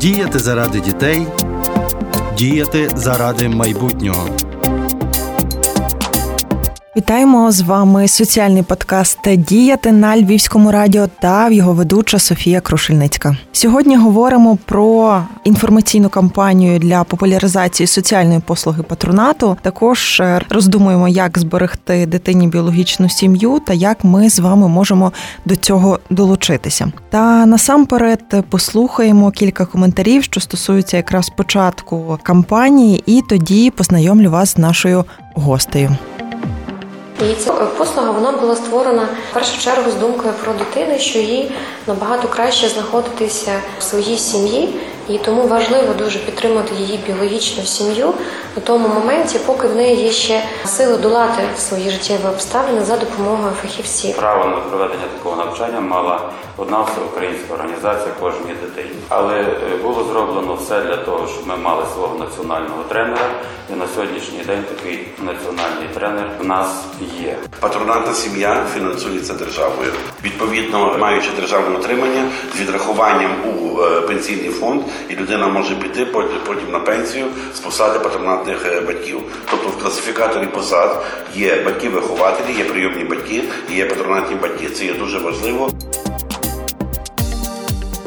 Діяти заради дітей, діяти заради майбутнього. Вітаємо з вами соціальний подкаст Діяти на Львівському радіо та його ведуча Софія Крушельницька. Сьогодні говоримо про інформаційну кампанію для популяризації соціальної послуги патронату. Також е, роздумуємо, як зберегти дитині біологічну сім'ю та як ми з вами можемо до цього долучитися. Та насамперед послухаємо кілька коментарів, що стосуються якраз початку кампанії, і тоді познайомлю вас з нашою гостею. І ця послуга вона була створена в першу чергу з думкою про дитину, що їй набагато краще знаходитися в своїй сім'ї, і тому важливо дуже підтримати її біологічну сім'ю у тому моменті, поки в неї є ще сили долати свої життєві обставини за допомогою фахівців. Право на проведення такого навчання мала одна всеукраїнська організація кожній дитині, але е, було зроблено все для того, щоб ми мали свого національного тренера. І на сьогоднішній день такий національний тренер в нас є. Патронатна сім'я фінансується державою. Відповідно, маючи державне отримання з відрахуванням у е, пенсійний фонд, і людина може піти потім на пенсію з посади патронатних е, батьків. Тобто в класифікаторі посад є батьки-вихователі, є прийомні батьки, і є патронатні батьки. Це є дуже важливо.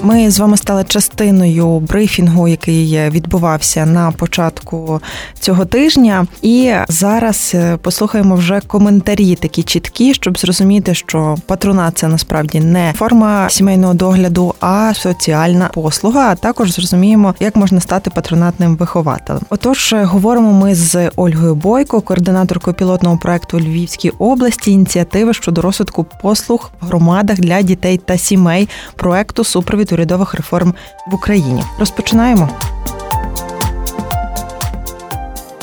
Ми з вами стали частиною брифінгу, який відбувався на початку цього тижня. І зараз е, послухаємо вже коментарі такі чіткі, щоб зрозуміти, що патронат це насправді не форма сімейного догляду, а соціальна послуга. А також зрозуміємо, як можна стати патронатним вихователем. Отож, е, говоримо ми з Ольгою Бойко, координаторкою пілотного проекту Львівській області, ініціативи щодо розвитку послуг в громадах для дітей та сімей проекту супровід урядових реформ в Україні. Розпочинаємо.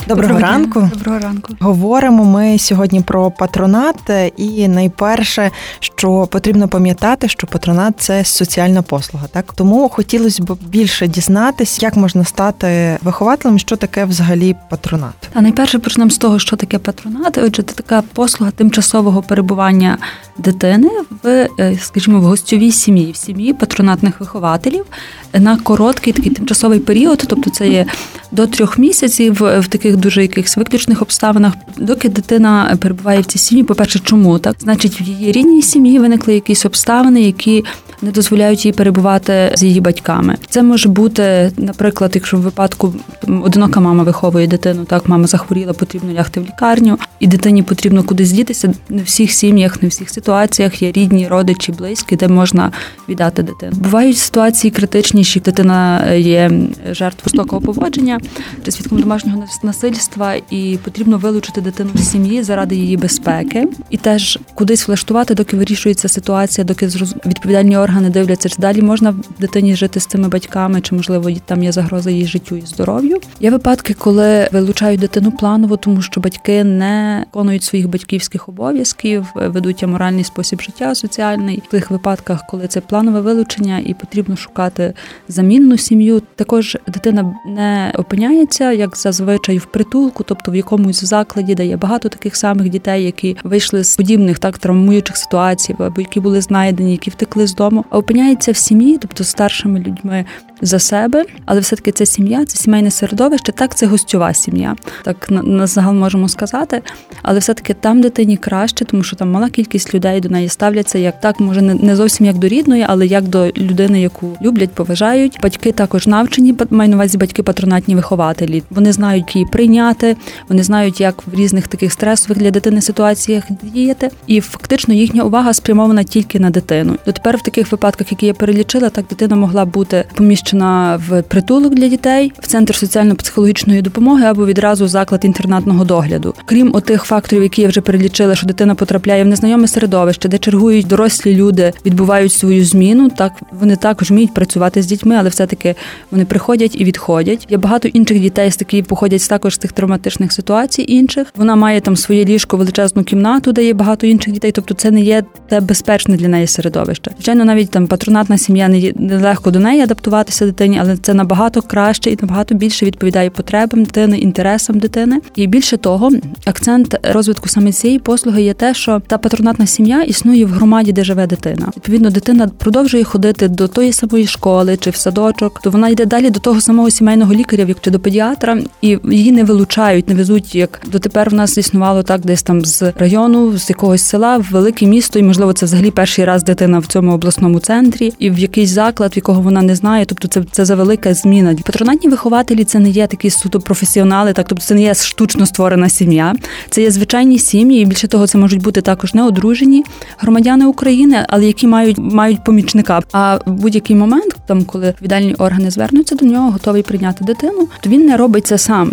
Доброго, Доброго ранку. Доброго ранку. Говоримо ми сьогодні про патронат. І найперше, що потрібно пам'ятати, що патронат це соціальна послуга. Так тому хотілося б більше дізнатись, як можна стати вихователем, що таке взагалі патронат. А найперше почнемо з того, що таке патронат. Отже, це така послуга тимчасового перебування дитини в, е, скажімо, в гостьовій сім'ї, в сім'ї патронатних вихователів на короткий такий тимчасовий період, тобто це є до трьох місяців в таких дуже якихось виключних обставинах, доки дитина перебуває в цій сім'ї. По перше, чому так? Значить, в її рідній сім'ї виникли якісь обставини, які не дозволяють їй перебувати з її батьками. Це може бути, наприклад, якщо в випадку одинока мама виховує дитину, так мама захворіла, потрібно лягти в лікарню, і дитині потрібно кудись дітися. Не всіх сім'ях, не всіх ситуаціях є рідні, родичі, близькі, де можна віддати дитину. Бувають ситуації критичніші, дитина є жертвою жорстокого поводження чи свідком домашнього насильства, і потрібно вилучити дитину з сім'ї заради її безпеки, і теж кудись влаштувати, доки вирішується ситуація, доки відповідальні органи дивляться, чи далі можна дитині жити з цими батьками, чи можливо там є загроза її життю і здоров'ю. Є випадки, коли вилучають дитину планово, тому що батьки не виконують своїх батьківських обов'язків, ведуть аморальний спосіб життя соціальний. В тих випадках, коли це планове вилучення, і потрібно шукати замінну сім'ю. Також дитина не опиняється як зазвичай в притулку, тобто в якомусь закладі, де є багато таких самих дітей, які вийшли з подібних так травмуючих ситуацій, або які були знайдені, які втекли з дому дому, а опиняється в сім'ї, тобто старшими людьми за себе, але все-таки це сім'я, це сімейне середовище, так це гостьова сім'я. Так на, на загал можемо сказати. Але все-таки там дитині краще, тому що там мала кількість людей до неї ставляться як так, може не зовсім як до рідної, але як до людини, яку люблять, поважають. Батьки також навчені, маю на увазі батьки патронатні вихователі. Вони знають, її прийняти, вони знають, як в різних таких стресових для дитини ситуаціях діяти. І фактично їхня увага спрямована тільки на дитину. Дотепер в таких випадках, які я перелічила, так дитина могла бути поміщена в притулок для дітей, в центр соціально-психологічної допомоги або відразу в заклад інтернатного догляду. Крім отих факторів, які я вже перелічила, що дитина потрапляє в незнайоме середовище, де чергують дорослі люди, відбувають свою зміну. Так вони також вміють працювати з дітьми, але все-таки вони приходять і відходять. Є багато інших дітей, з такі походять також з тих травматичних ситуацій. Інших вона має там своє ліжко, величезну кімнату, де є багато інших дітей. Тобто, це не є те безпечне для неї середовище. Звичайно, навіть навіть там патронатна сім'я не нелегко до неї адаптуватися дитині, але це набагато краще і набагато більше відповідає потребам дитини, інтересам дитини. І більше того, акцент розвитку саме цієї послуги є те, що та патронатна сім'я існує в громаді, де живе дитина. Відповідно, дитина продовжує ходити до тої самої школи чи в садочок, то вона йде далі до того самого сімейного лікаря, як чи до педіатра, і її не вилучають, не везуть як дотепер в нас існувало так, десь там з району, з якогось села в велике місто, і можливо це взагалі перший раз дитина в цьому обласному центрі, і в якийсь заклад, в якого вона не знає. Тобто, це це за велика зміна. Патронатні вихователі це не є такі суто професіонали, так тобто це не є штучно створена сім'я, це є звичайні сім'ї, і більше того, це можуть бути також неодружені громадяни України, але які мають мають помічника. А в будь-який момент, там коли віддальні органи звернуться до нього, готовий прийняти дитину, то він не робить це сам.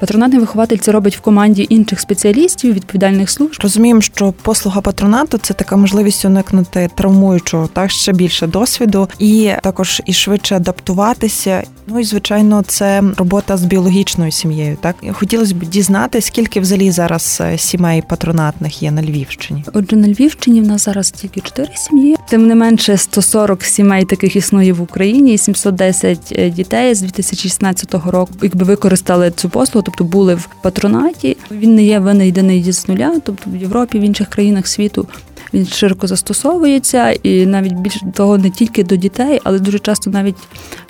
Патронатний вихователь це робить в команді інших спеціалістів, відповідальних служб. Розуміємо, що послуга патронату це така можливість уникнути травмуючого так ще більше досвіду, і також і швидше адаптуватися. Ну і звичайно, це робота з біологічною сім'єю. Так хотілося б дізнати, скільки взагалі зараз е, сімей патронатних є на Львівщині. Отже, на Львівщині в нас зараз тільки чотири сім'ї. Тим не менше, 140 сімей таких існує в Україні, і 710 е, дітей з 2016 року, якби використали цю послугу тобто були в патронаті. Він не є винайдений з нуля, тобто в Європі, в інших країнах світу. Він широко застосовується, і навіть більше того, не тільки до дітей, але дуже часто навіть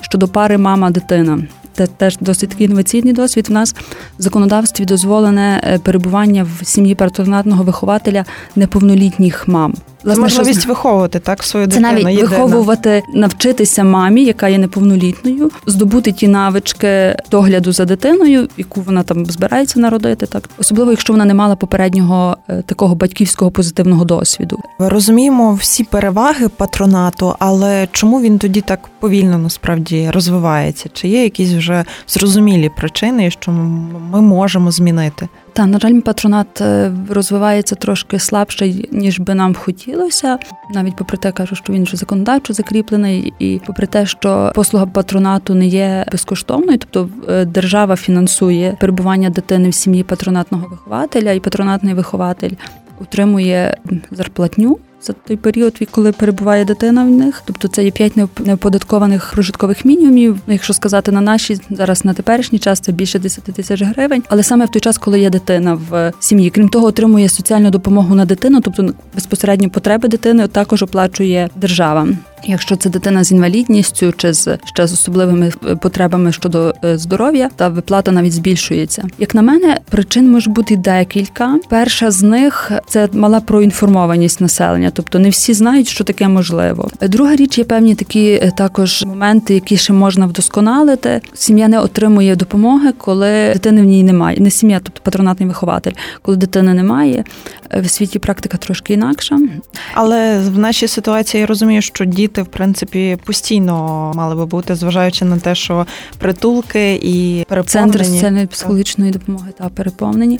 щодо пари мама-дитина. Це теж досить такий інноваційний досвід. У нас в законодавстві дозволене е, перебування в сім'ї патронатного вихователя неповнолітніх мам. Власне, можливість виховувати так свою дитину. Це навіть єдина. виховувати, навчитися мамі, яка є неповнолітною, здобути ті навички догляду за дитиною, яку вона там збирається народити, так особливо, якщо вона не мала попереднього е, такого батьківського позитивного досвіду. Розуміємо всі переваги патронату, але чому він тоді так повільно насправді розвивається? Чи є якісь вже зрозумілі причини, що ми можемо змінити? Та на жаль, патронат е, розвивається трошки слабше, ніж би нам хотілося. Навіть попри те, кажу, що він вже законодавчо закріплений, і попри те, що послуга патронату не є безкоштовною, тобто е, держава фінансує перебування дитини в сім'ї патронатного вихователя, і патронатний вихователь утримує зарплатню за той період, коли перебуває дитина в них. Тобто це є п'ять неоподаткованих прожиткових мінімумів. Якщо сказати на наші зараз на теперішній час, це більше 10 тисяч гривень. Але саме в той час, коли є дитина в сім'ї, крім того, отримує соціальну допомогу на дитину, тобто безпосередні потреби дитини також оплачує держава. Якщо це дитина з інвалідністю чи з ще з особливими е, потребами щодо е, здоров'я, та виплата навіть збільшується. Як на мене, причин може бути декілька. Перша з них це мала проінформованість населення, тобто не всі знають, що таке можливо. Друга річ є певні такі е, також моменти, які ще можна вдосконалити. Сім'я не отримує допомоги, коли дитини в ній немає. Не сім'я, тобто патронатний вихователь, коли дитини немає. В світі практика трошки інакша. Але в нашій ситуації я розумію, що діти в принципі постійно мали би бути, зважаючи на те, що притулки і переповнені. Центр соціальної психологічної допомоги та переповнені.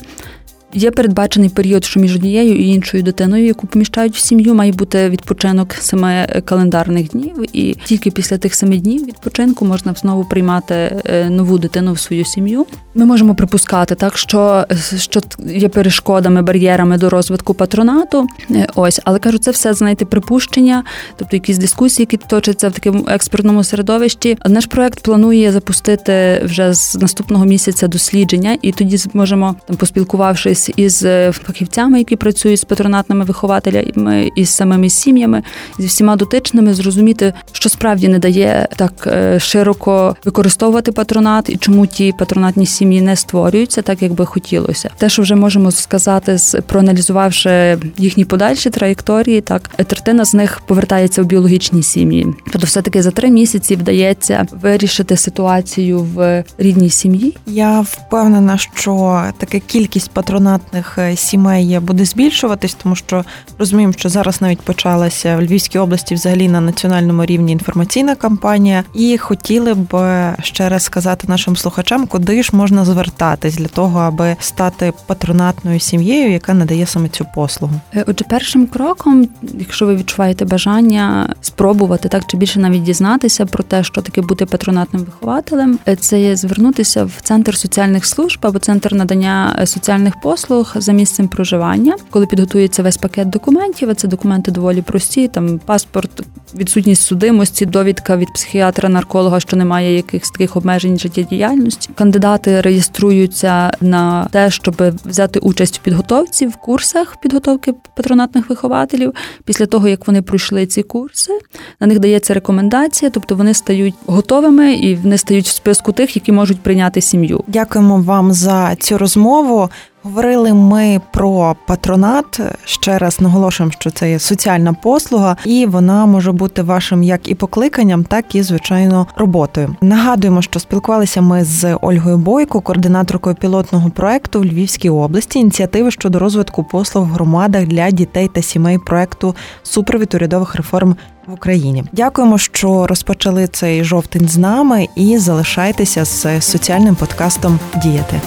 Є передбачений період, що між однією і іншою дитиною, яку поміщають в сім'ю, має бути відпочинок семи календарних днів, і тільки після тих семи днів відпочинку можна знову приймати е, нову дитину в свою сім'ю. Ми можемо припускати так, що що є перешкодами, бар'єрами до розвитку патронату. Е, ось, але кажу, це все знаєте, припущення, тобто якісь дискусії, які точаться в такому експертному середовищі. Наш проект планує запустити вже з наступного місяця дослідження, і тоді зможемо там поспілкувавшись спілкуватись із е, фахівцями, які працюють з патронатними вихователями, із самими сім'ями, зі всіма дотичними, зрозуміти, що справді не дає так е, широко використовувати патронат і чому ті патронатні сім'ї не створюються, так як би хотілося. Те, що вже можемо сказати, проаналізувавши їхні подальші траєкторії, так третина з них повертається в біологічні сім'ї. Тобто, все таки за три місяці вдається вирішити ситуацію в рідній сім'ї. Я впевнена, що така кількість патронатів патронатних е, сімей буде збільшуватись, тому що розуміємо, що зараз навіть почалася в Львівській області взагалі на національному рівні інформаційна кампанія, і хотіли б ще раз сказати нашим слухачам, куди ж можна звертатись для того, аби стати патронатною сім'єю, яка надає саме цю послугу. Е, отже, першим кроком, якщо ви відчуваєте бажання спробувати так чи більше навіть дізнатися про те, що таке бути патронатним вихователем, е, це є звернутися в центр соціальних служб або центр надання соціальних послуг послуг за місцем проживання, коли підготується весь пакет документів. а Це документи доволі прості. Там паспорт, відсутність судимості, довідка від психіатра, нарколога, що немає якихось таких обмежень життєдіяльності. Кандидати реєструються на те, щоб взяти участь в підготовці в курсах підготовки патронатних вихователів. Після того як вони пройшли ці курси, на них дається рекомендація, тобто вони стають готовими і вони стають в списку тих, які можуть прийняти сім'ю. Дякуємо вам за цю розмову. Говорили ми про патронат. Ще раз наголошуємо, що це є соціальна послуга, і вона може бути вашим як і покликанням, так і звичайно роботою. Нагадуємо, що спілкувалися ми з Ольгою Бойко, координаторкою пілотного проекту в Львівській області, ініціативи щодо розвитку послуг в громадах для дітей та сімей проекту супровід урядових реформ. В Україні дякуємо, що розпочали цей жовтень з нами, і залишайтеся з соціальним подкастом Діяти.